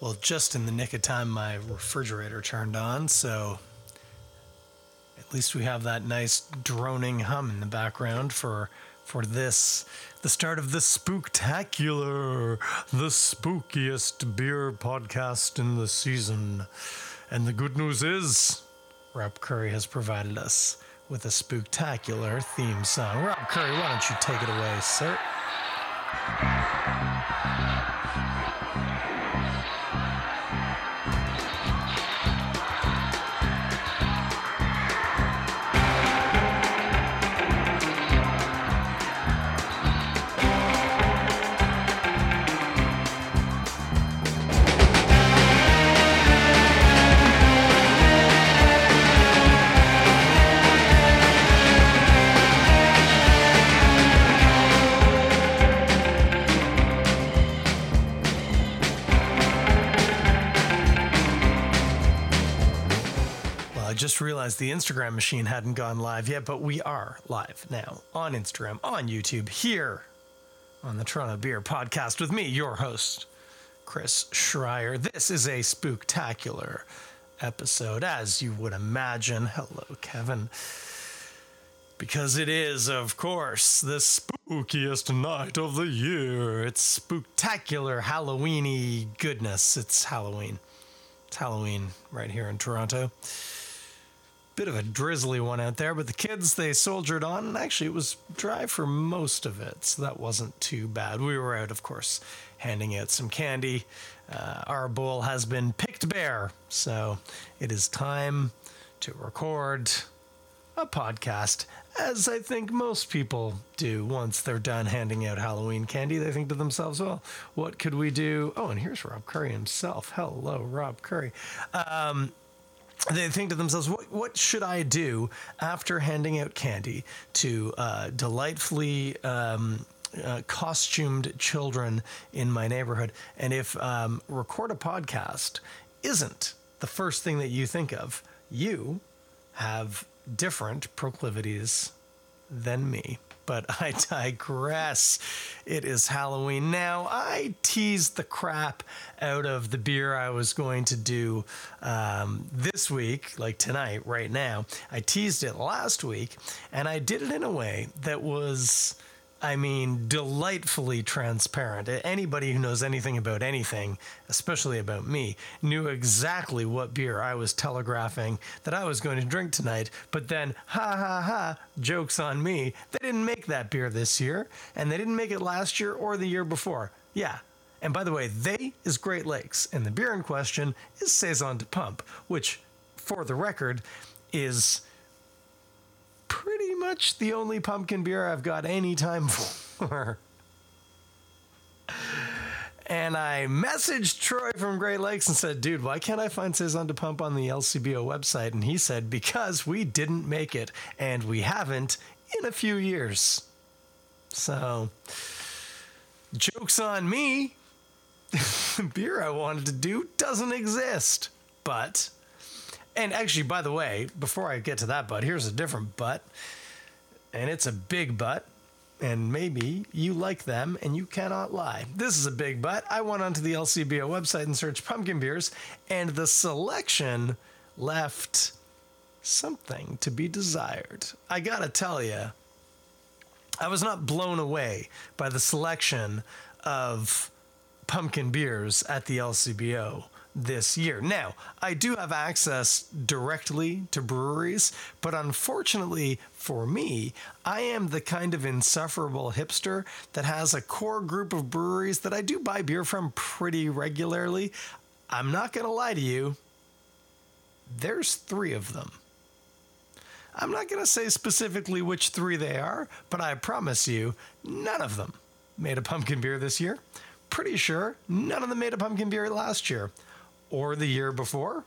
Well, just in the nick of time, my refrigerator turned on, so at least we have that nice droning hum in the background for for this the start of the spooktacular the spookiest beer podcast in the season. And the good news is rob curry has provided us with a spooktacular theme song. Rob curry why don't you take it away sir Instagram machine hadn't gone live yet, but we are live now on Instagram, on YouTube, here on the Toronto Beer Podcast with me, your host, Chris Schreier. This is a spooktacular episode, as you would imagine. Hello, Kevin. Because it is, of course, the spookiest night of the year. It's spooktacular Halloweeny goodness. It's Halloween. It's Halloween right here in Toronto bit of a drizzly one out there, but the kids they soldiered on, and actually it was dry for most of it, so that wasn't too bad. We were out, of course, handing out some candy. Uh, our bowl has been picked bare, so it is time to record a podcast, as I think most people do once they're done handing out Halloween candy. They think to themselves, well, what could we do? Oh, and here's Rob Curry himself. Hello, Rob Curry. Um, they think to themselves, what, what should I do after handing out candy to uh, delightfully um, uh, costumed children in my neighborhood? And if um, record a podcast isn't the first thing that you think of, you have different proclivities than me. But I digress. It is Halloween. Now, I teased the crap out of the beer I was going to do um, this week, like tonight, right now. I teased it last week, and I did it in a way that was. I mean, delightfully transparent. Anybody who knows anything about anything, especially about me, knew exactly what beer I was telegraphing that I was going to drink tonight. But then, ha ha ha, jokes on me. They didn't make that beer this year, and they didn't make it last year or the year before. Yeah. And by the way, they is Great Lakes, and the beer in question is Saison de Pump, which, for the record, is pretty much the only pumpkin beer I've got any time for. and I messaged Troy from Great Lakes and said, dude, why can't I find Saison de Pump on the LCBO website? And he said, because we didn't make it, and we haven't in a few years. So, joke's on me. the beer I wanted to do doesn't exist. But and actually, by the way, before I get to that butt, here's a different butt. And it's a big butt. And maybe you like them and you cannot lie. This is a big butt. I went onto the LCBO website and searched pumpkin beers, and the selection left something to be desired. I gotta tell you, I was not blown away by the selection of pumpkin beers at the LCBO this year. Now, I do have access directly to breweries, but unfortunately for me, I am the kind of insufferable hipster that has a core group of breweries that I do buy beer from pretty regularly. I'm not going to lie to you, there's three of them. I'm not going to say specifically which three they are, but I promise you, none of them made a pumpkin beer this year. Pretty sure none of them made a pumpkin beer last year or the year before,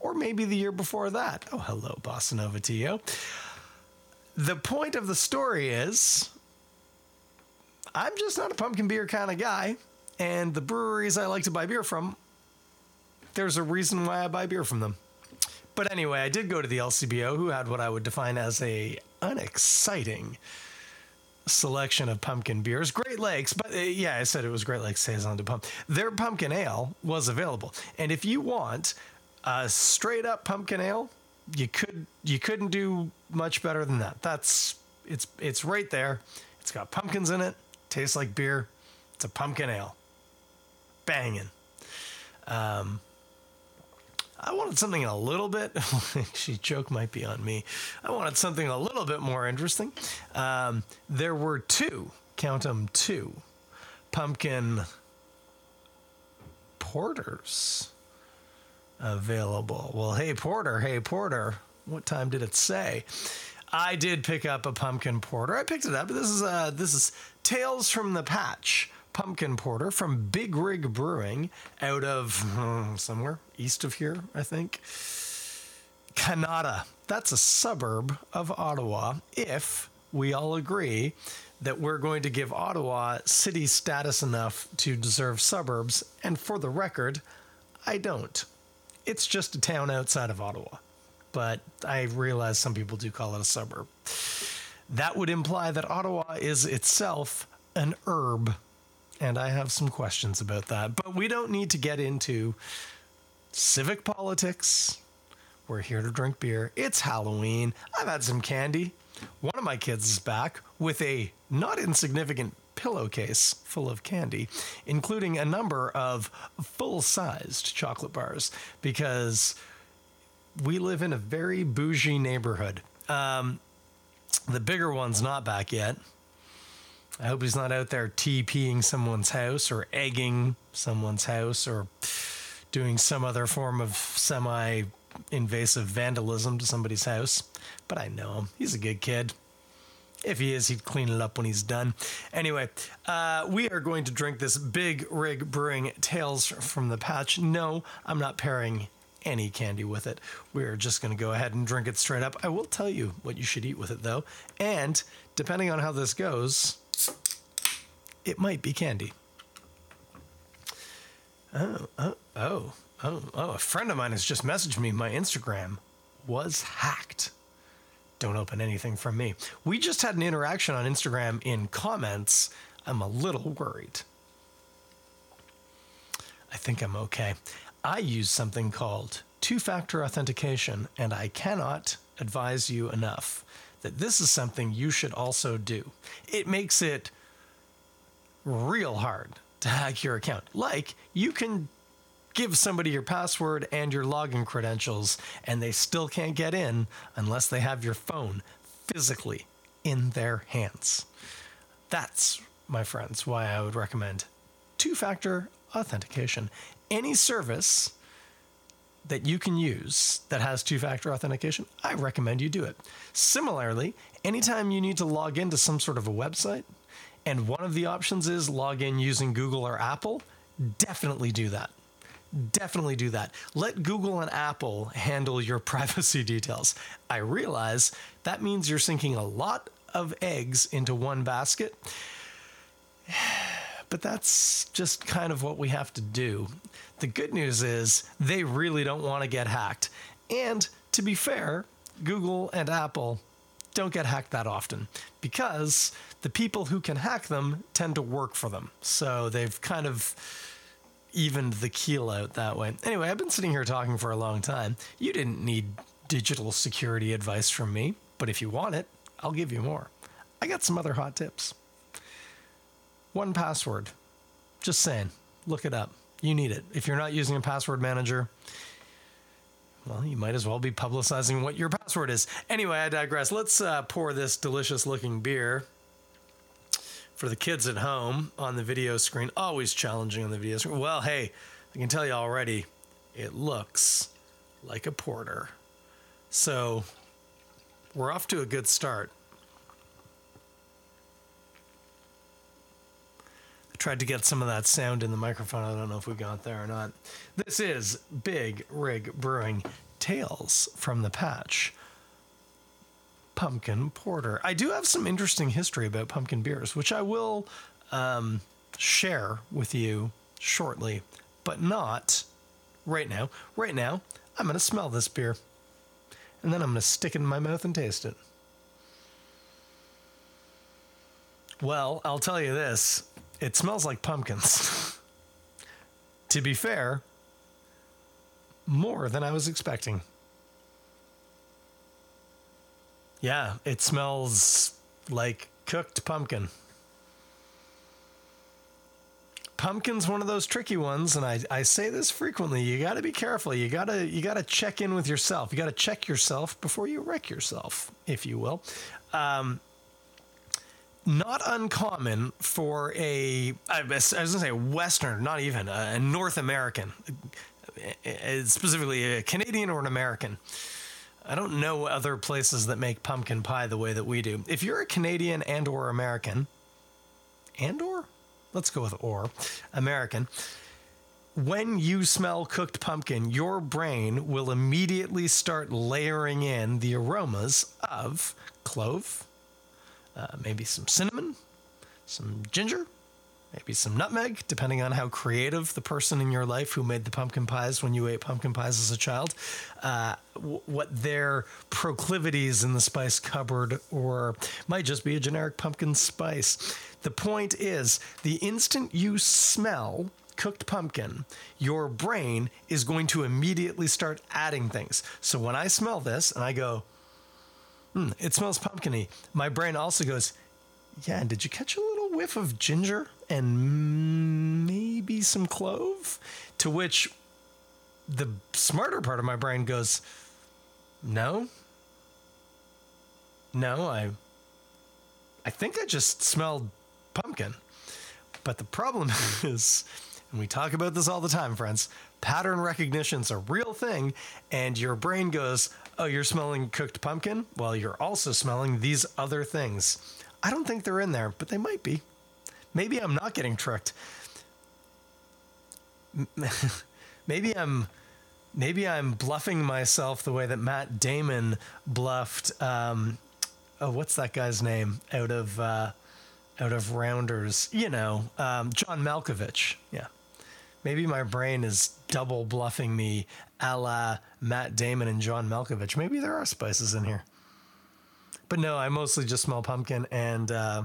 or maybe the year before that. Oh, hello, Bossa Nova Tio. The point of the story is I'm just not a pumpkin beer kind of guy, and the breweries I like to buy beer from, there's a reason why I buy beer from them. But anyway, I did go to the LCBO, who had what I would define as a unexciting selection of pumpkin beers. Great Lakes, but uh, yeah, I said it was Great Lakes Saison de Pump. Their pumpkin ale was available, and if you want a straight up pumpkin ale, you could you couldn't do much better than that. That's it's it's right there. It's got pumpkins in it. Tastes like beer. It's a pumpkin ale. Banging. Um, I wanted something a little bit. she joke might be on me. I wanted something a little bit more interesting. Um, there were two, count them two, pumpkin porters available. Well, hey porter, hey porter, what time did it say? I did pick up a pumpkin porter. I picked it up. This is uh this is Tales from the Patch pumpkin porter from Big Rig Brewing out of hmm, somewhere east of here, I think. Kanata. That's a suburb of Ottawa, if we all agree that we're going to give Ottawa city status enough to deserve suburbs. And for the record, I don't. It's just a town outside of Ottawa. But I realize some people do call it a suburb. That would imply that Ottawa is itself an herb and I have some questions about that. But we don't need to get into civic politics. We're here to drink beer. It's Halloween. I've had some candy. One of my kids is back with a not insignificant pillowcase full of candy, including a number of full sized chocolate bars, because we live in a very bougie neighborhood. Um, the bigger one's not back yet. I hope he's not out there TPing someone's house or egging someone's house or doing some other form of semi invasive vandalism to somebody's house. But I know him. He's a good kid. If he is, he'd clean it up when he's done. Anyway, uh, we are going to drink this Big Rig Brewing Tales from the Patch. No, I'm not pairing any candy with it. We're just going to go ahead and drink it straight up. I will tell you what you should eat with it, though. And depending on how this goes, it might be candy. Oh, oh, oh, oh, oh. A friend of mine has just messaged me. My Instagram was hacked. Don't open anything from me. We just had an interaction on Instagram in comments. I'm a little worried. I think I'm okay. I use something called two factor authentication, and I cannot advise you enough that this is something you should also do. It makes it real hard to hack your account. Like, you can give somebody your password and your login credentials, and they still can't get in unless they have your phone physically in their hands. That's, my friends, why I would recommend two factor authentication. Any service that you can use that has two factor authentication, I recommend you do it. Similarly, anytime you need to log into some sort of a website, and one of the options is log in using Google or Apple, definitely do that. Definitely do that. Let Google and Apple handle your privacy details. I realize that means you're sinking a lot of eggs into one basket, but that's just kind of what we have to do. The good news is they really don't want to get hacked. And to be fair, Google and Apple don't get hacked that often because the people who can hack them tend to work for them. So they've kind of evened the keel out that way. Anyway, I've been sitting here talking for a long time. You didn't need digital security advice from me, but if you want it, I'll give you more. I got some other hot tips. 1Password. Just saying, look it up. You need it. If you're not using a password manager, well, you might as well be publicizing what your password is. Anyway, I digress. Let's uh, pour this delicious looking beer for the kids at home on the video screen. Always challenging on the video screen. Well, hey, I can tell you already, it looks like a porter. So we're off to a good start. Tried to get some of that sound in the microphone. I don't know if we got there or not. This is Big Rig Brewing Tales from the Patch Pumpkin Porter. I do have some interesting history about pumpkin beers, which I will um, share with you shortly, but not right now. Right now, I'm going to smell this beer and then I'm going to stick it in my mouth and taste it. Well, I'll tell you this it smells like pumpkins. to be fair, more than I was expecting. Yeah, it smells like cooked pumpkin. Pumpkin's one of those tricky ones, and I, I say this frequently. You got to be careful. You gotta you gotta check in with yourself. You got to check yourself before you wreck yourself, if you will. Um, not uncommon for a I was going to say Western, not even a North American, uh, uh, specifically a Canadian or an American. I don't know other places that make pumpkin pie the way that we do. If you're a Canadian and or American, and or let's go with or American, when you smell cooked pumpkin, your brain will immediately start layering in the aromas of clove, uh, maybe some cinnamon, some ginger, maybe some nutmeg, depending on how creative the person in your life who made the pumpkin pies when you ate pumpkin pies as a child, uh, w- what their proclivities in the spice cupboard or might just be a generic pumpkin spice. The point is, the instant you smell cooked pumpkin, your brain is going to immediately start adding things. So when I smell this and I go, hmm, it smells pumpkiny, my brain also goes, yeah, and did you catch a little whiff of ginger and maybe some clove? To which the smarter part of my brain goes, no. No, I I think I just smelled pumpkin. But the problem is, and we talk about this all the time, friends, pattern recognition's a real thing, and your brain goes, Oh, you're smelling cooked pumpkin? Well, you're also smelling these other things. I don't think they're in there, but they might be. Maybe I'm not getting tricked. maybe I'm maybe I'm bluffing myself the way that Matt Damon bluffed um, oh what's that guy's name out of uh, out of Rounders, you know, um, John Malkovich. Yeah. Maybe my brain is double bluffing me a la Matt Damon and John Malkovich. Maybe there are spices in here. But no, I mostly just smell pumpkin and uh,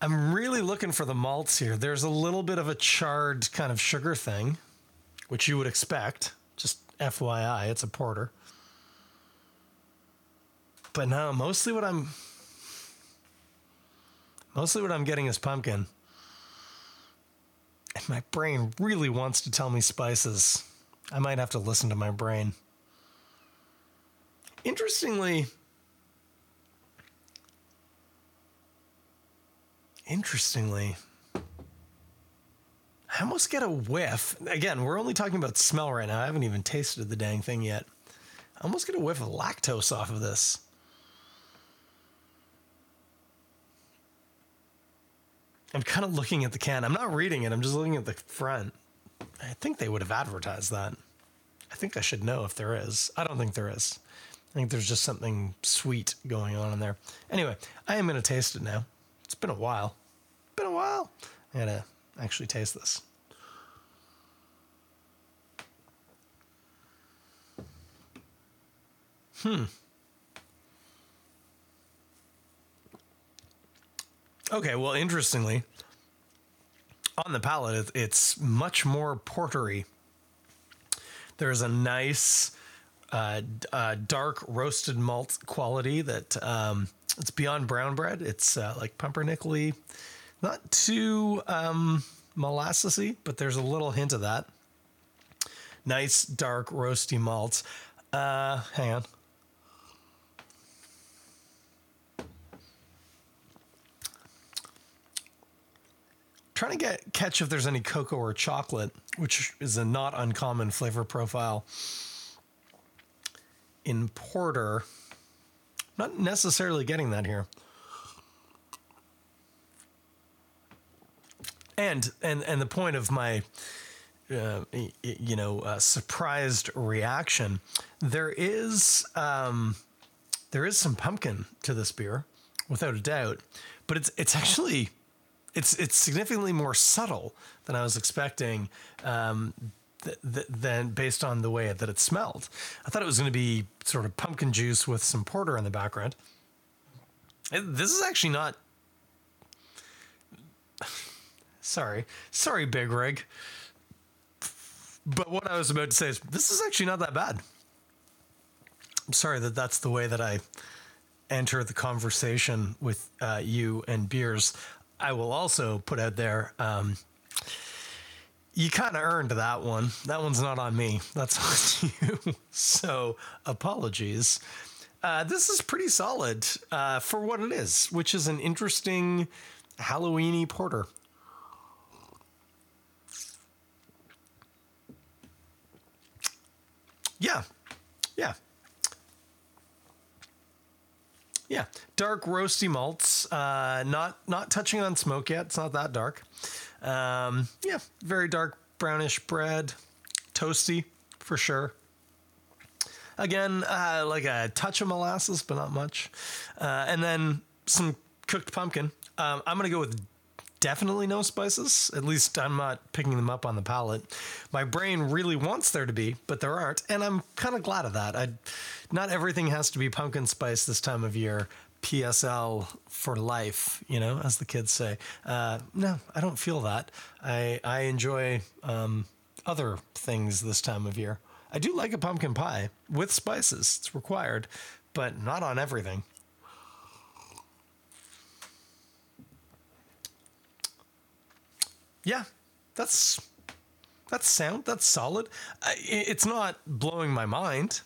I'm really looking for the malts here. There's a little bit of a charred kind of sugar thing, which you would expect. Just FYI, it's a porter. But no, mostly what I'm Mostly what I'm getting is pumpkin. And my brain really wants to tell me spices. I might have to listen to my brain. Interestingly, interestingly, I almost get a whiff. Again, we're only talking about smell right now. I haven't even tasted the dang thing yet. I almost get a whiff of lactose off of this. I'm kind of looking at the can. I'm not reading it. I'm just looking at the front. I think they would have advertised that. I think I should know if there is. I don't think there is. I think there's just something sweet going on in there. Anyway, I am going to taste it now. It's been a while. Been a while. I got to actually taste this. Hmm. Okay, well, interestingly, on the palate, it's much more portery. There's a nice uh, uh, dark roasted malt quality that um, it's beyond brown bread. It's uh, like pumpernickel not too um, molassesy, but there's a little hint of that. Nice dark roasty malt. Uh, hang on. Trying to get catch if there's any cocoa or chocolate, which is a not uncommon flavor profile in porter. Not necessarily getting that here. And and and the point of my uh, you know uh, surprised reaction, there is um, there is some pumpkin to this beer, without a doubt, but it's it's actually it's it's significantly more subtle than I was expecting. Um, th- th- than based on the way that it smelled. I thought it was going to be sort of pumpkin juice with some porter in the background. This is actually not. Sorry, sorry, Big Rig. But what I was about to say is, this is actually not that bad. I'm sorry that that's the way that I enter the conversation with uh, you and beers. I will also put out there. Um, you kind of earned that one. That one's not on me. That's on you. so apologies. Uh, this is pretty solid uh, for what it is, which is an interesting Halloweeny porter. Yeah, yeah, yeah. Dark roasty malts. Uh, not not touching on smoke yet. It's not that dark. Um, yeah, very dark brownish bread, toasty for sure. Again, uh, like a touch of molasses, but not much. Uh, and then some cooked pumpkin. Um, I'm gonna go with definitely no spices. At least I'm not picking them up on the palate. My brain really wants there to be, but there aren't, and I'm kind of glad of that. I, not everything has to be pumpkin spice this time of year. PSL for life, you know, as the kids say. Uh, no, I don't feel that. I I enjoy um, other things this time of year. I do like a pumpkin pie with spices; it's required, but not on everything. Yeah, that's that's sound. That's solid. It's not blowing my mind.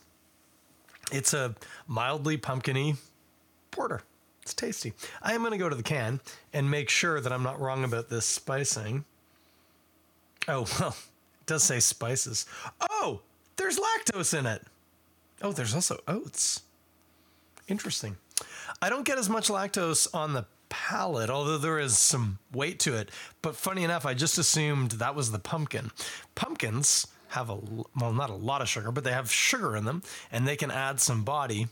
It's a mildly pumpkiny porter. It's tasty. I am going to go to the can and make sure that I'm not wrong about this spicing. Oh, well, it does say spices. Oh, there's lactose in it. Oh, there's also oats. Interesting. I don't get as much lactose on the palate, although there is some weight to it. But funny enough, I just assumed that was the pumpkin. Pumpkins have a, well, not a lot of sugar, but they have sugar in them and they can add some body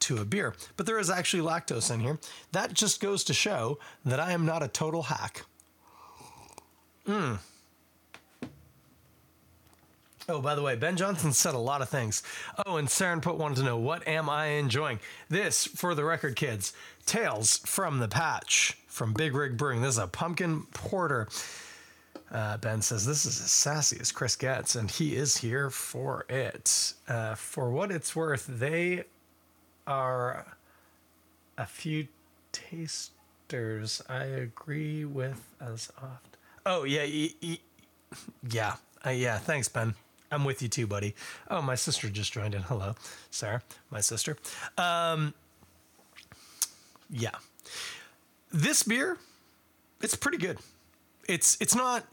to a beer. But there is actually lactose in here. That just goes to show that I am not a total hack. Mmm. Oh, by the way, Ben Johnson said a lot of things. Oh, and Saren Put wanted to know what am I enjoying? This, for the record, kids, Tales from the Patch from Big Rig Brewing. This is a pumpkin porter. Uh, ben says this is as sassy as Chris gets, and he is here for it. Uh, for what it's worth, they are a few tasters I agree with as often. Oh yeah, e- e- yeah, uh, yeah. Thanks, Ben. I'm with you too, buddy. Oh, my sister just joined in. Hello, Sarah, my sister. Um, yeah, this beer, it's pretty good. It's it's not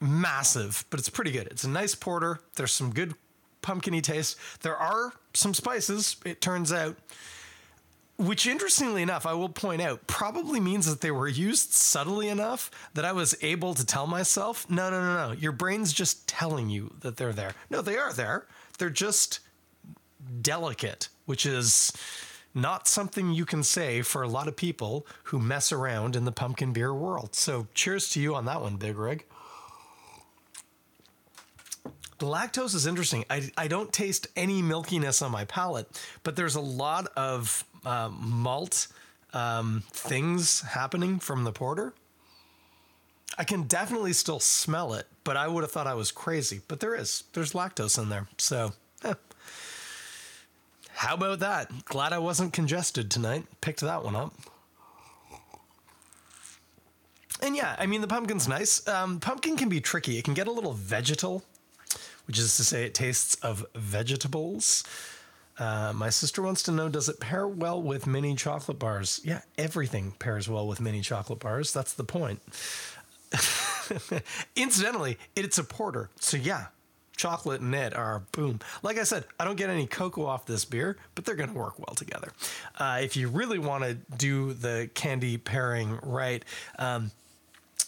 massive, but it's pretty good. It's a nice porter. There's some good pumpkiny taste. There are some spices, it turns out, which interestingly enough, I will point out, probably means that they were used subtly enough that I was able to tell myself, no, no, no, no, your brain's just telling you that they're there. No, they are there. They're just delicate, which is not something you can say for a lot of people who mess around in the pumpkin beer world. So cheers to you on that one, Big Rig. The lactose is interesting. I, I don't taste any milkiness on my palate, but there's a lot of uh, malt um, things happening from the porter. I can definitely still smell it, but I would have thought I was crazy. But there is. There's lactose in there. So, eh. how about that? Glad I wasn't congested tonight. Picked that one up. And yeah, I mean, the pumpkin's nice. Um, pumpkin can be tricky. It can get a little vegetal which is to say it tastes of vegetables. Uh, my sister wants to know Does it pair well with mini chocolate bars? Yeah, everything pairs well with mini chocolate bars. That's the point. Incidentally, it's a porter. So, yeah, chocolate and it are boom. Like I said, I don't get any cocoa off this beer, but they're going to work well together. Uh, if you really want to do the candy pairing right, um,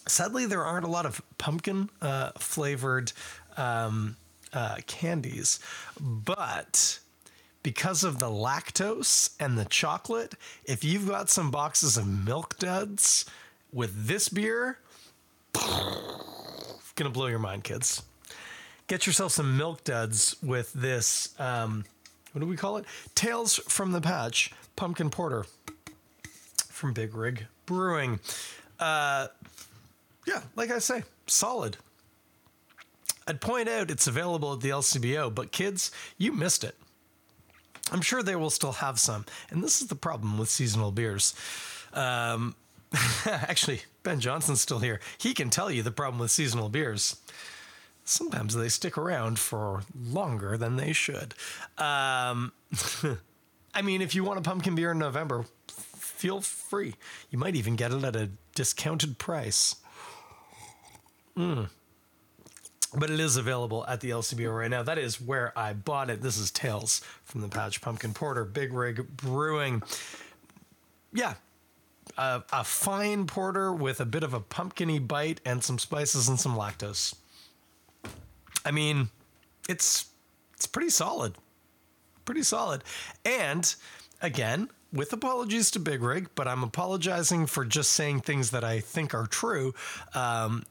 sadly, there aren't a lot of pumpkin uh, flavored. Um, uh, candies, but because of the lactose and the chocolate, if you've got some boxes of milk duds with this beer, gonna blow your mind, kids. Get yourself some milk duds with this. Um, what do we call it? Tales from the Patch Pumpkin Porter. from Big Rig Brewing. Uh, yeah, like I say, solid. I'd point out it's available at the LCBO, but kids, you missed it. I'm sure they will still have some. And this is the problem with seasonal beers. Um, actually, Ben Johnson's still here. He can tell you the problem with seasonal beers. Sometimes they stick around for longer than they should. Um, I mean, if you want a pumpkin beer in November, feel free. You might even get it at a discounted price. Mm. But it is available at the LCBO right now. That is where I bought it. This is Tales from the Patch Pumpkin Porter, Big Rig Brewing. Yeah, a, a fine porter with a bit of a pumpkiny bite and some spices and some lactose. I mean, it's it's pretty solid. Pretty solid. And again, with apologies to Big Rig, but I'm apologizing for just saying things that I think are true. Um,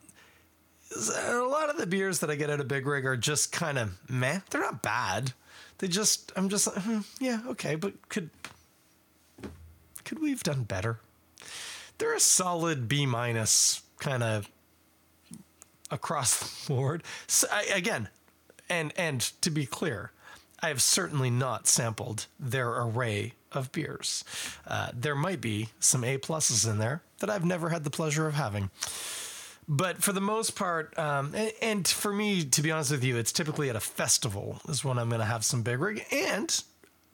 a lot of the beers that I get out of Big Rig are just kind of meh. They're not bad. They just, I'm just like, hmm, yeah, okay, but could could we have done better? They're a solid B minus kind of across the board. So I, again, and and to be clear, I have certainly not sampled their array of beers. Uh, there might be some A pluses in there that I've never had the pleasure of having. But for the most part, um, and, and, for me, to be honest with you, it's typically at a festival is when I'm going to have some Big Rig. And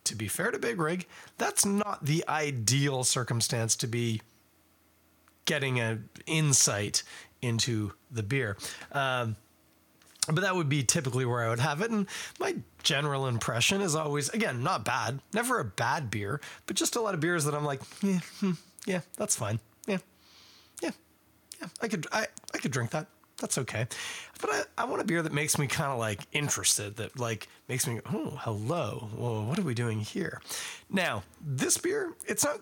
to be fair to Big Rig, that's not the ideal circumstance to be getting an insight into the beer. Um, but that would be typically where I would have it. And my general impression is always, again, not bad, never a bad beer, but just a lot of beers that I'm like, yeah, hmm, yeah, that's fine. Yeah, I could, I, I could drink that. That's okay. But I, I want a beer that makes me kind of like interested, that like makes me, oh, hello. What are we doing here? Now, this beer, it's not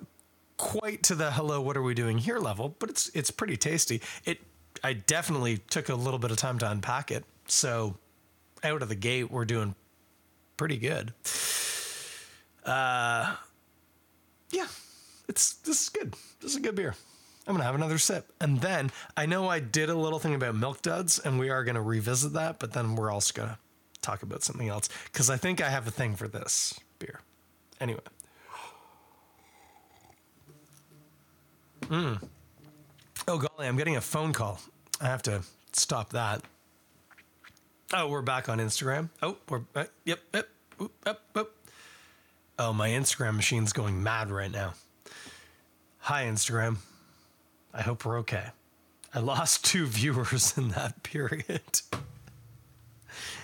quite to the hello, what are we doing here level, but it's, it's pretty tasty. It, I definitely took a little bit of time to unpack it. So out of the gate, we're doing pretty good. Uh, yeah, it's this is good. This is a good beer. I'm gonna have another sip, and then I know I did a little thing about milk duds, and we are gonna revisit that. But then we're also gonna talk about something else because I think I have a thing for this beer. Anyway. Hmm. Oh golly, I'm getting a phone call. I have to stop that. Oh, we're back on Instagram. Oh, we're uh, yep, yep, up. Oh, my Instagram machine's going mad right now. Hi, Instagram. I hope we're okay. I lost two viewers in that period.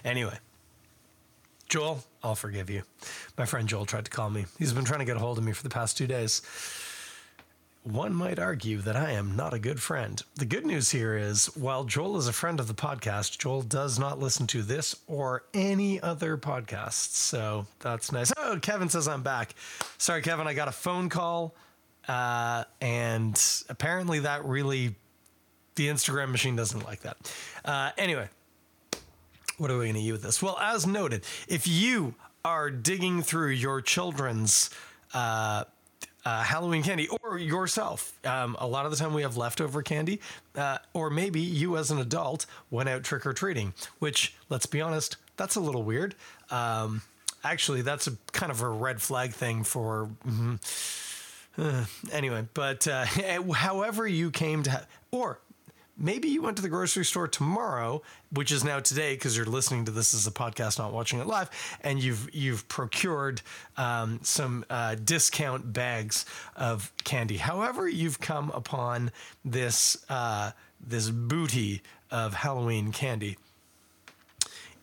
anyway, Joel, I'll forgive you. My friend Joel tried to call me. He's been trying to get a hold of me for the past two days one might argue that I am not a good friend. The good news here is while Joel is a friend of the podcast, Joel does not listen to this or any other podcasts. So that's nice. Oh, Kevin says I'm back. Sorry, Kevin, I got a phone call. Uh, and apparently that really, the Instagram machine doesn't like that. Uh, anyway, what are we going to do with this? Well, as noted, if you are digging through your children's uh, uh, Halloween candy or yourself. Um, a lot of the time we have leftover candy, uh, or maybe you as an adult went out trick or treating, which, let's be honest, that's a little weird. Um, actually, that's a kind of a red flag thing for. Mm-hmm, anyway, but uh, however you came to, ha- or maybe you went to the grocery store tomorrow, which is now today because you're listening to this as a podcast, not watching it live, and you've you've procured um, some uh, discount bags of candy. However, you've come upon this uh, this booty of Halloween candy.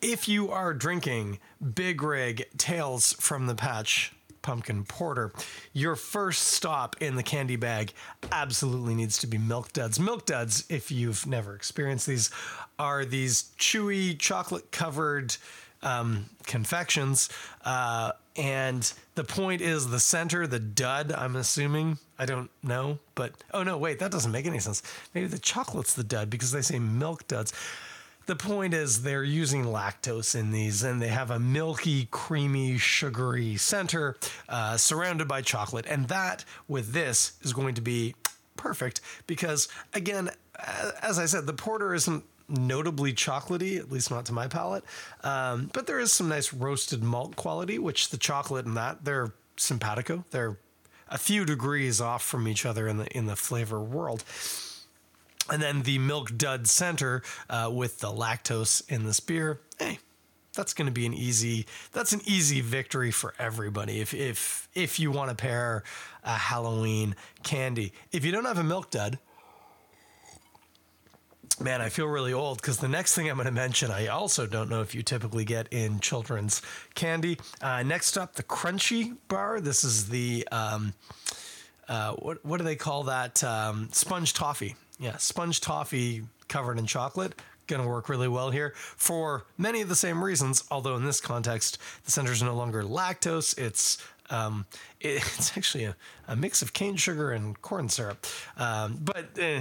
If you are drinking Big Rig Tales from the Patch pumpkin porter. Your first stop in the candy bag absolutely needs to be Milk Duds. Milk Duds, if you've never experienced these, are these chewy chocolate covered um, confections. Uh, and the point is the center, the dud, I'm assuming. I don't know, but oh no, wait, that doesn't make any sense. Maybe the chocolate's the dud because they say milk duds. The point is they're using lactose in these and they have a milky creamy sugary center uh, surrounded by chocolate. And that with this is going to be perfect because again as i said the porter isn't notably chocolatey at least not to my palate um, but there is some nice roasted malt quality which the chocolate and that they're simpatico. They're a few degrees off from each other in the in the flavor world and then the milk dud center uh, with the lactose in this beer. Hey, that's going to be an easy. That's an easy victory for everybody. If if if you want to pair a Halloween candy, if you don't have a milk dud. Man, I feel really old because the next thing I'm going to mention, I also don't know if you typically get in children's candy. Uh, next up, the Crunchie Bar. This is the um, uh, what what do they call that? Um, sponge toffee. Yeah, sponge toffee covered in chocolate. Going to work really well here for many of the same reasons. Although in this context, the center is no longer lactose. It's um, it's actually a, a, mix of cane sugar and corn syrup, um, but uh,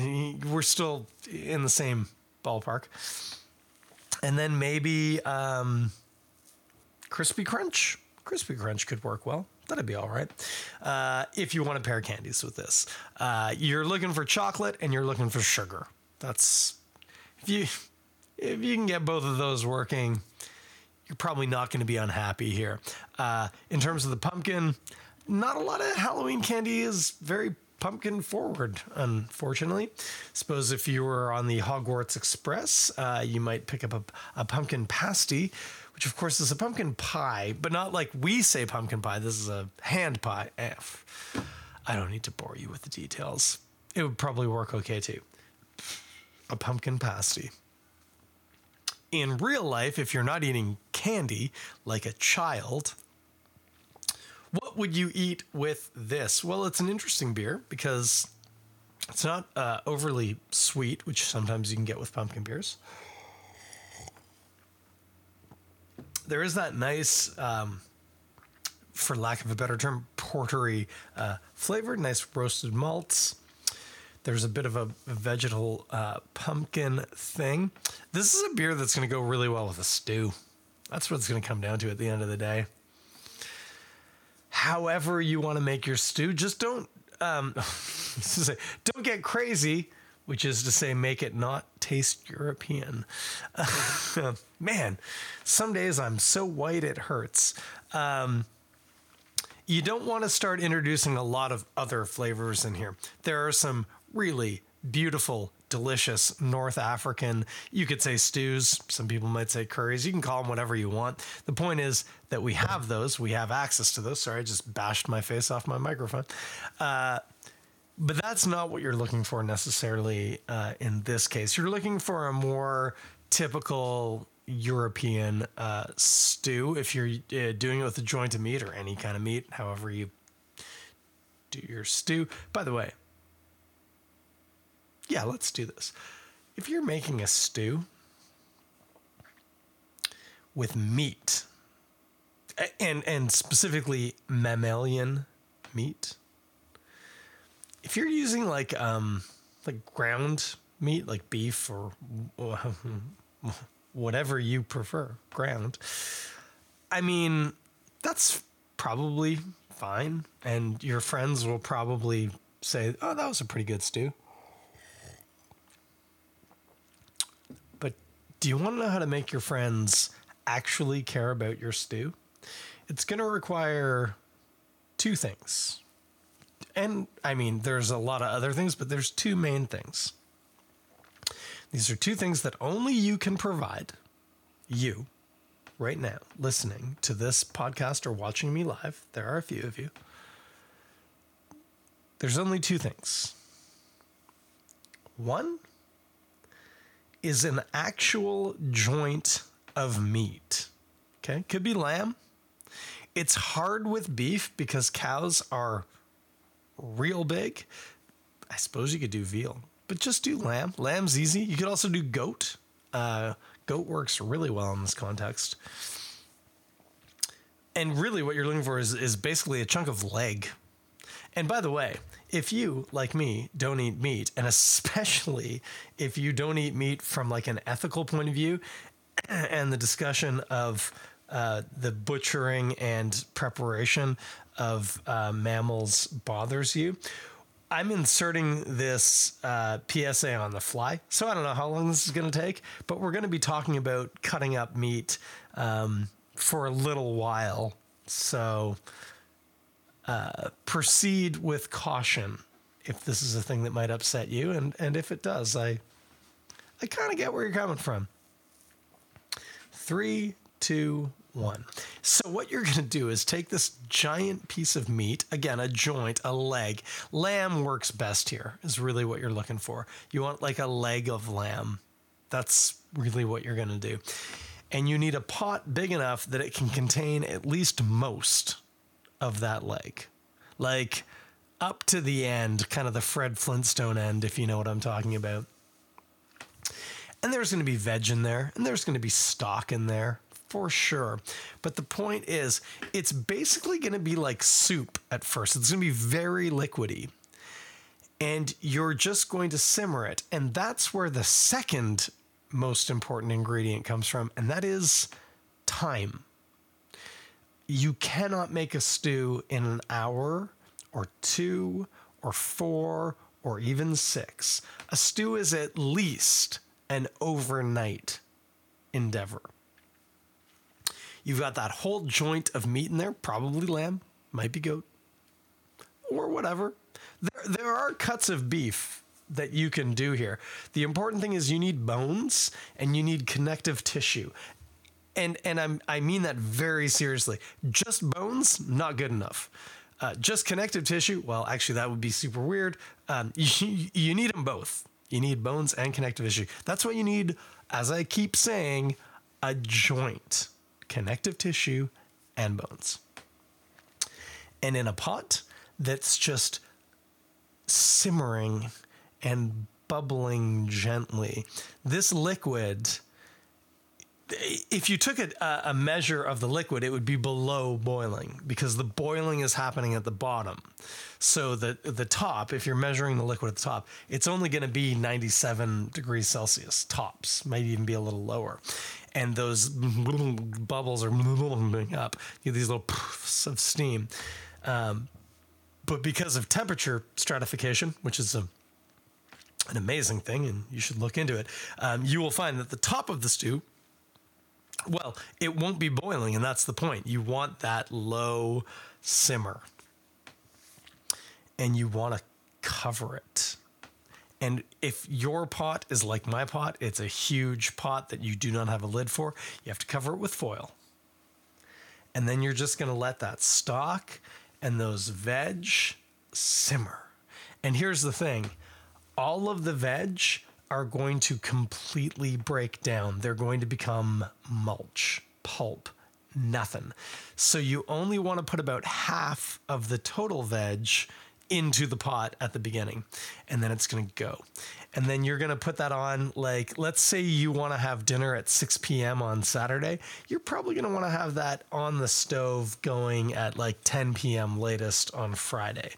we're still in the same ballpark. And then maybe um, crispy crunch. Crispy crunch could work well that'd be all right. Uh, if you want to pair candies with this, uh, you're looking for chocolate and you're looking for sugar. That's if you if you can get both of those working, you're probably not going to be unhappy here. Uh, in terms of the pumpkin, not a lot of Halloween candy is very pumpkin forward, unfortunately. Suppose if you were on the Hogwarts Express, uh, you might pick up a, a pumpkin pasty which of course is a pumpkin pie, but not like we say pumpkin pie. This is a hand pie. F. I don't need to bore you with the details. It would probably work okay too. A pumpkin pasty. In real life, if you're not eating candy like a child, what would you eat with this? Well, it's an interesting beer because it's not uh, overly sweet, which sometimes you can get with pumpkin beers. There is that nice, um, for lack of a better term, portery uh, flavor, nice roasted malts. There's a bit of a, vegetal uh, pumpkin thing. This is a beer that's going to go really well with a stew. That's what it's going to come down to at the end of the day. However, you want to make your stew, just don't um, don't get crazy which is to say, make it not taste European. man, some days I'm so white it hurts. Um, you don't want to start introducing a lot of other flavors in here. There are some really beautiful, delicious North African, you could say stews. Some people might say curries. You can call them whatever you want. The point is that we have those, we have access to those. Sorry, I just bashed my face off my microphone. Uh, but that's not what you're looking for necessarily uh, in this case. You're looking for a more typical European uh, stew if you're uh, doing it with a joint of meat or any kind of meat, however you do your stew. By the way, yeah, let's do this. If you're making a stew with meat, and and specifically mammalian meat, if you're using like um like ground meat like beef or whatever you prefer ground i mean that's probably fine. And your friends will probably say oh that was a pretty good stew. But do you want to know how to make your friends actually care about your stew? It's going to require two things and I mean, there's a lot of other things, but there's two main things. These are two things that only you can provide. You, right now, listening to this podcast or watching me live, there are a few of you. There's only two things. One is an actual joint of meat. Okay, could be lamb. It's hard with beef because cows are real big, I suppose you could do veal, but just do lamb. Lamb's easy. You could also do goat. Uh, goat works really well in this context. And really, what you're looking for is, is basically a chunk of leg. And by the way, if you, like me, don't eat meat, and especially if you don't eat meat from like an ethical point of view, and the discussion of uh, the butchering and preparation of uh, mammals bothers you, I'm inserting this uh, PSA on the fly. So I don't know how long this is going to take, but we're going to be talking about cutting up meat um, for a little while. So uh, proceed with caution if this is a thing that might upset you. And, and if it does, I, I kind of get where you're coming from. Three, two, one. So, what you're going to do is take this giant piece of meat, again, a joint, a leg. Lamb works best here, is really what you're looking for. You want like a leg of lamb. That's really what you're going to do. And you need a pot big enough that it can contain at least most of that leg. Like up to the end, kind of the Fred Flintstone end, if you know what I'm talking about. And there's going to be veg in there, and there's going to be stock in there for sure. But the point is, it's basically going to be like soup at first. It's going to be very liquidy. And you're just going to simmer it. And that's where the second most important ingredient comes from, and that is time. You cannot make a stew in an hour or two or four or even six. A stew is at least an overnight endeavor. You've got that whole joint of meat in there, probably lamb, might be goat, or whatever. There, there are cuts of beef that you can do here. The important thing is you need bones and you need connective tissue. And and I'm I mean that very seriously. Just bones not good enough. Uh, just connective tissue, well, actually, that would be super weird. Um, you, you need them both. You need bones and connective tissue. That's what you need, as I keep saying, a joint connective tissue, and bones. And in a pot that's just simmering and bubbling gently, this liquid, if you took a, uh, a, measure of the liquid, it would be below boiling because the boiling is happening at the bottom. So the the top, if you're measuring the liquid at the top, it's only going to be 97 degrees Celsius tops, might even be a little lower and those bubbles are up. You get these little puffs of steam. Um, but because of temperature stratification, which is a, an amazing thing, and you should look into it, um, you will find that the top of the stew, well, it won't be boiling, and that's the point. You want that low simmer, and you want to cover it. And if your pot is like my pot, it's a huge pot that you do not have a lid for, you have to cover it with foil. And then you're just going to let that stock and those veg simmer. And here's the thing all of the veg are going to completely break down, they're going to become mulch, pulp, nothing. So you only want to put about half of the total veg into the pot at the beginning and then it's going to go. And then you're going to put that on like let's say you want to have dinner at 6 p.m. on Saturday, you're probably going to want to have that on the stove going at like 10 p.m. latest on Friday.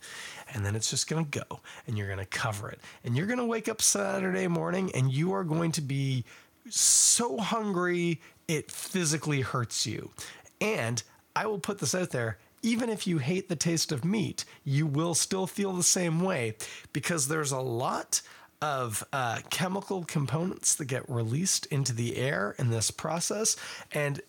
And then it's just going to go and you're going to cover it. And you're going to wake up Saturday morning and you are going to be so hungry it physically hurts you. And I will put this out there even if you hate the taste of meat, you will still feel the same way because there's a lot of uh, chemical components that get released into the air in this process. And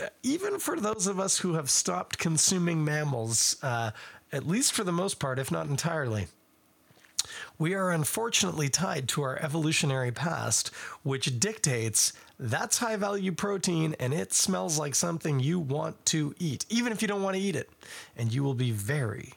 uh, even for those of us who have stopped consuming mammals, uh, at least for the most part, if not entirely, we are unfortunately tied to our evolutionary past, which dictates that's high value protein and it smells like something you want to eat, even if you don't want to eat it. And you will be very,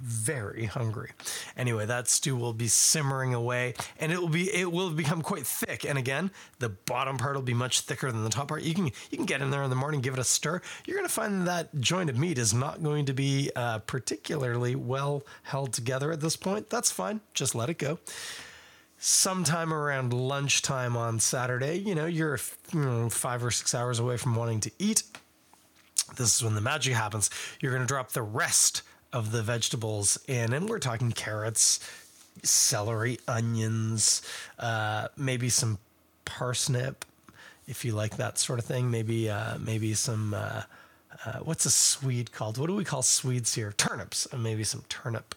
very hungry. Anyway, that stew will be simmering away and it will be it will become quite thick. And again, the bottom part will be much thicker than the top part. You can you can get in there in the morning, give it a stir. You're going to find that joint of meat is not going to be uh, particularly well held together at this point. That's fine. Just let it go sometime around lunchtime on Saturday, you know, you're you know, five or six hours away from wanting to eat. This is when the magic happens. You're going to drop the rest of the vegetables in, and we're talking carrots, celery, onions, uh, maybe some parsnip, if you like that sort of thing. Maybe uh, maybe some uh, uh, what's a swede called? What do we call swedes here? Turnips. Uh, maybe some turnip.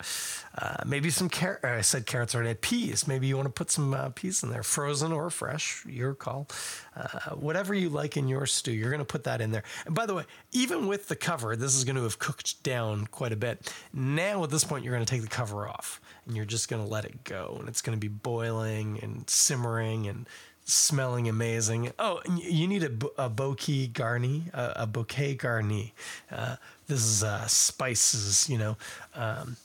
Uh, maybe some carrot. I said carrots already. Peas. Maybe you want to put some uh, peas in there, frozen or fresh. Your call. Uh, whatever you like in your stew, you're going to put that in there. And by the way, even with the cover, this is going to have cooked down quite a bit. Now, at this point, you're going to take the cover off and you're just going to let it go, and it's going to be boiling and simmering and smelling amazing. Oh, you need a, a bouquet garni, a, a bouquet garni. Uh, this is uh, spices, you know, um,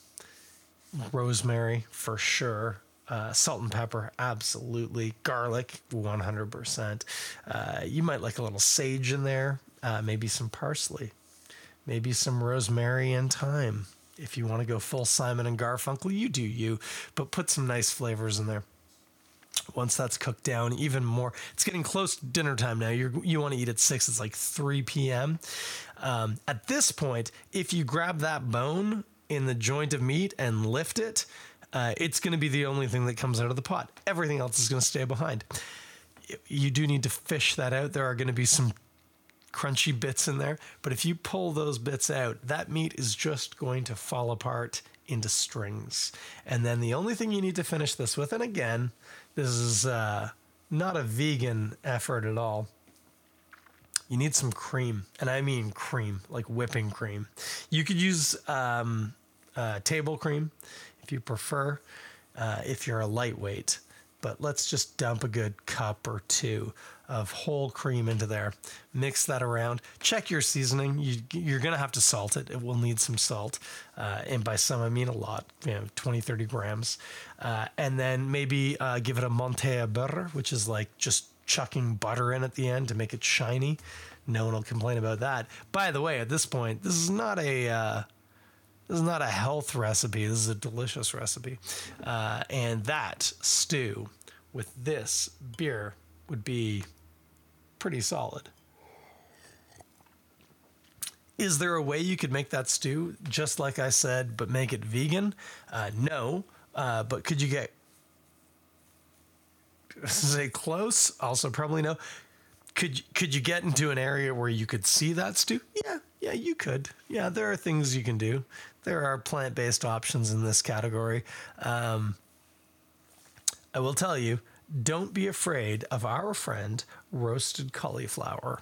rosemary for sure. Uh, salt and pepper, absolutely. Garlic, 100%. Uh, you might like a little sage in there, uh, maybe some parsley, maybe some rosemary and thyme. If you want to go full Simon and Garfunkel, you do you, but put some nice flavors in there once that's cooked down even more. It's getting close to dinner time now. You you want to eat at 6 it's like 3 p.m um, at this point if you grab that bone in the joint of meat and lift it uh, it's going to be the only thing that comes out of the pot. Everything else is going to stay behind. You do need to fish that out. There are going to be some crunchy bits in there but if you pull those bits out that meat is just going to fall apart into strings. And then the only thing you need to finish this with and again this is uh, not a vegan effort at all. You need some cream, and I mean cream, like whipping cream. You could use um, uh, table cream if you prefer, uh, if you're a lightweight. But let's just dump a good cup or two of whole cream into there. Mix that around. Check your seasoning. You, are going to have to salt it. It will need some salt. Uh, and by some, I mean a lot, you know, 20, 30 grams. Uh, and then maybe uh, give it a monte à beurre, which is like just chucking butter in at the end to make it shiny. No one will complain about that. By the way, at this point, this is not a. Uh, this is not a health recipe. This is a delicious recipe. Uh, and that stew with this beer would be pretty solid. Is there a way you could make that stew just like I said, but make it vegan? Uh, no, uh, but could you get say close? Also, probably no. Could could you get into an area where you could see that stew? Yeah, yeah, you could. Yeah, there are things you can do. There are plant based options in this category. Um, I will tell you, don't be afraid of our friend roasted cauliflower.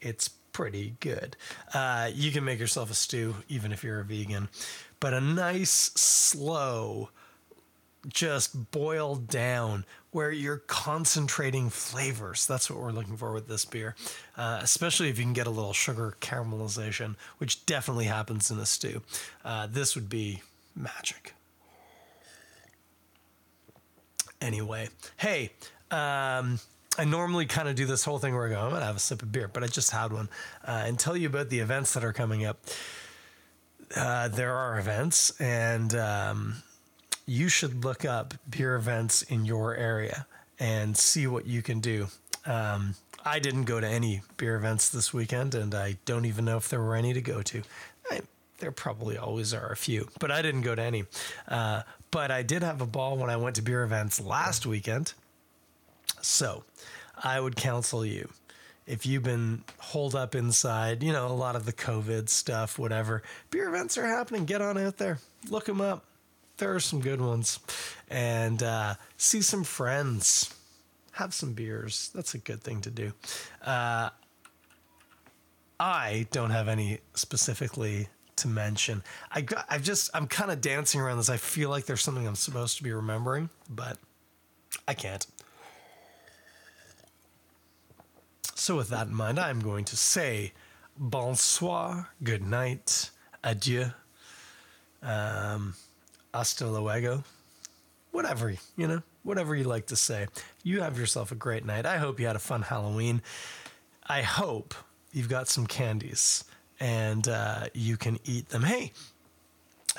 It's pretty good. Uh, you can make yourself a stew even if you're a vegan, but a nice, slow, just boiled down where you're concentrating flavors. That's what we're looking for with this beer, uh, especially if you can get a little sugar caramelization, which definitely happens in a stew. Uh, this would be magic anyway. Hey, um, I normally kind of do this whole thing where I go, I'm going to have a sip of beer, but I just had one uh, and tell you about the events that are coming up. Uh, there are events, and um, you should look up beer events in your area and see what you can do. Um, I didn't go to any beer events this weekend, and I don't even know if there were any to go to. I, there probably always are a few, but I didn't go to any. Uh, but I did have a ball when I went to beer events last weekend. So I would counsel you if you've been holed up inside, you know, a lot of the COVID stuff, whatever, beer events are happening. Get on out there, look them up. There are some good ones. And uh, see some friends, have some beers. That's a good thing to do. Uh, I don't have any specifically to mention. I got, I've just I'm kind of dancing around this. I feel like there's something I'm supposed to be remembering, but I can't. So with that in mind, I'm going to say bonsoir, good night, adieu, um, hasta luego, whatever you know, whatever you like to say. You have yourself a great night. I hope you had a fun Halloween. I hope you've got some candies and uh, you can eat them. Hey,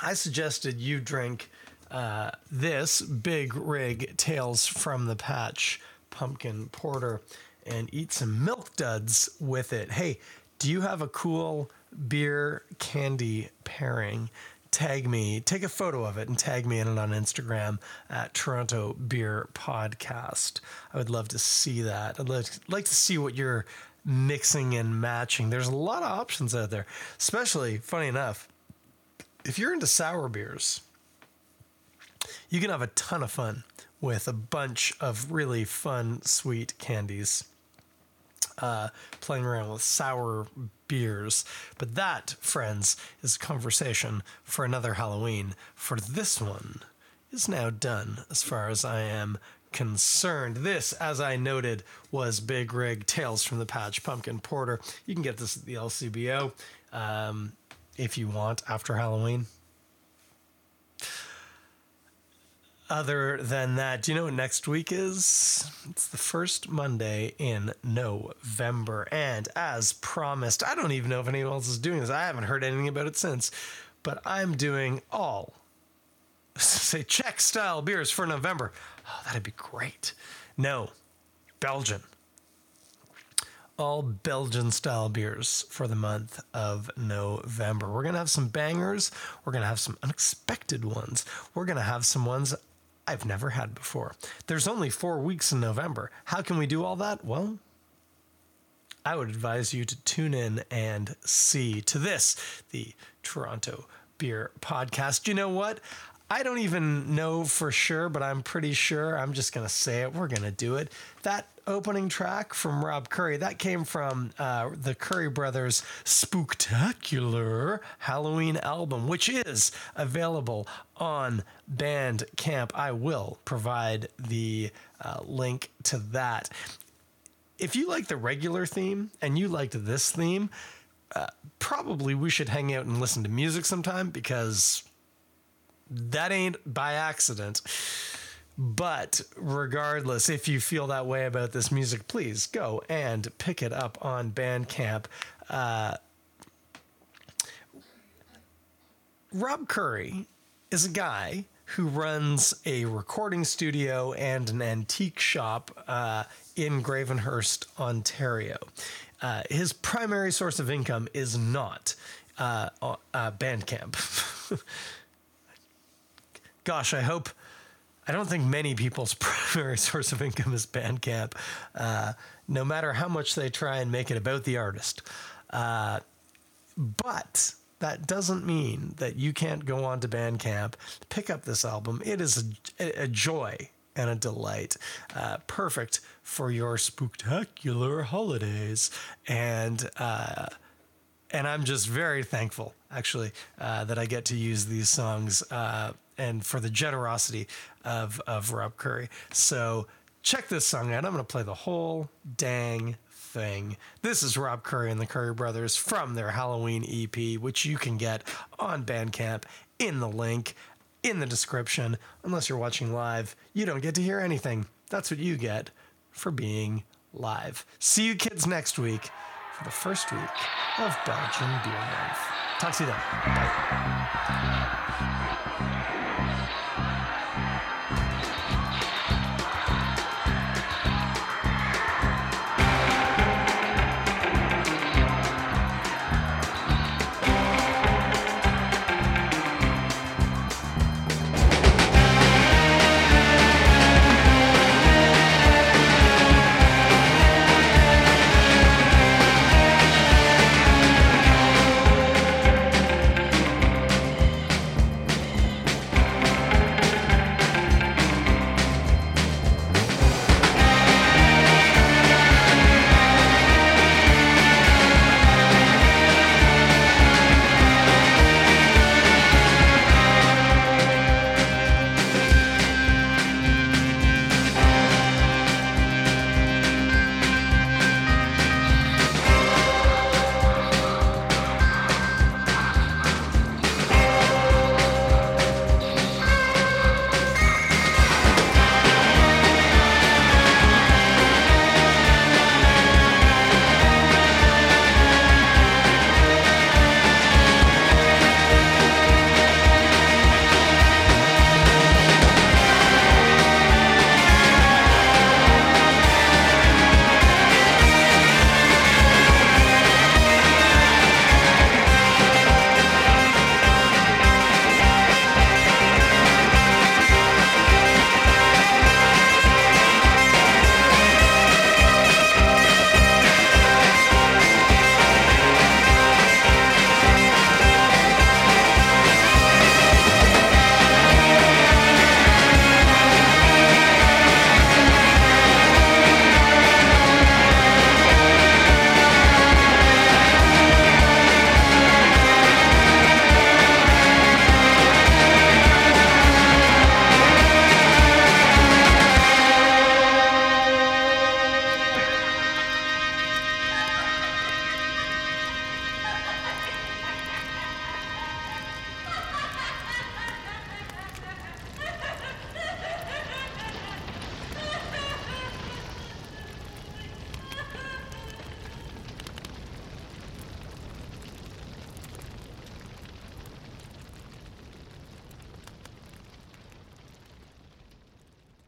I suggested you drink uh, this Big Rig Tales from the Patch pumpkin porter and eat some milk duds with it. Hey, do you have a cool beer candy pairing? tag me, take a photo of it and tag me in it on Instagram at Toronto Beer Podcast. I would love to see that. I'd like, like to see what you're mixing and matching. There's a lot of options out there, especially, funny enough, if you're into sour beers, you can have a ton of fun with a bunch of really fun, sweet candies. Uh, playing around with sour beers. But that, friends, is a conversation for another Halloween. For this one is now done as far as I am concerned. This, as I noted, was Big Rig Tales from the Patch Pumpkin Porter. You can get this at the LCBO um, if you want after Halloween. Other than that, do you know what next week is? It's the first Monday in November. And as promised, I don't even know if anyone else is doing this. I haven't heard anything about it since, but I'm doing all say Czech style beers for November. Oh, that'd be great. No, Belgian. All Belgian style beers for the month of November. We're going to have some bangers. We're going to have some unexpected ones. We're going to have some ones I've never had before. There's only four weeks in November. How can we do all that? Well, I would advise you to tune in and see to this, the Toronto Beer Podcast. You know what? I don't even know for sure, but I'm pretty sure. I'm just going to say it. We're going to do it. That opening track from Rob Curry, that came from uh, the Curry Brothers Spooktacular Halloween album, which is available on Bandcamp. I will provide the uh, link to that. If you like the regular theme and you liked this theme, uh, probably we should hang out and listen to music sometime because that ain't by accident. But regardless, if you feel that way about this music, please go and pick it up on Bandcamp. Uh, Rob Curry is a guy who runs a recording studio and an antique shop uh, in Gravenhurst, Ontario. Uh, his primary source of income is not uh, uh Bandcamp. gosh, I hope. I don't think many people's primary source of income is Bandcamp, uh, no matter how much they try and make it about the artist. Uh, but that doesn't mean that you can't go on to Bandcamp, pick up this album. It is a, a joy and a delight. Uh, perfect for your spectacular holidays. And, uh, and I'm just very thankful, actually, uh, that I get to use these songs uh, and for the generosity of of Rob Curry. So check this song out. I'm going to play the whole dang thing. This is Rob Curry and the Curry Brothers from their Halloween EP, which you can get on Bandcamp in the link in the description. Unless you're watching live, you don't get to hear anything. That's what you get for being live. See you kids next week for the first week of Belgian Beer Month. Takk skal du ha.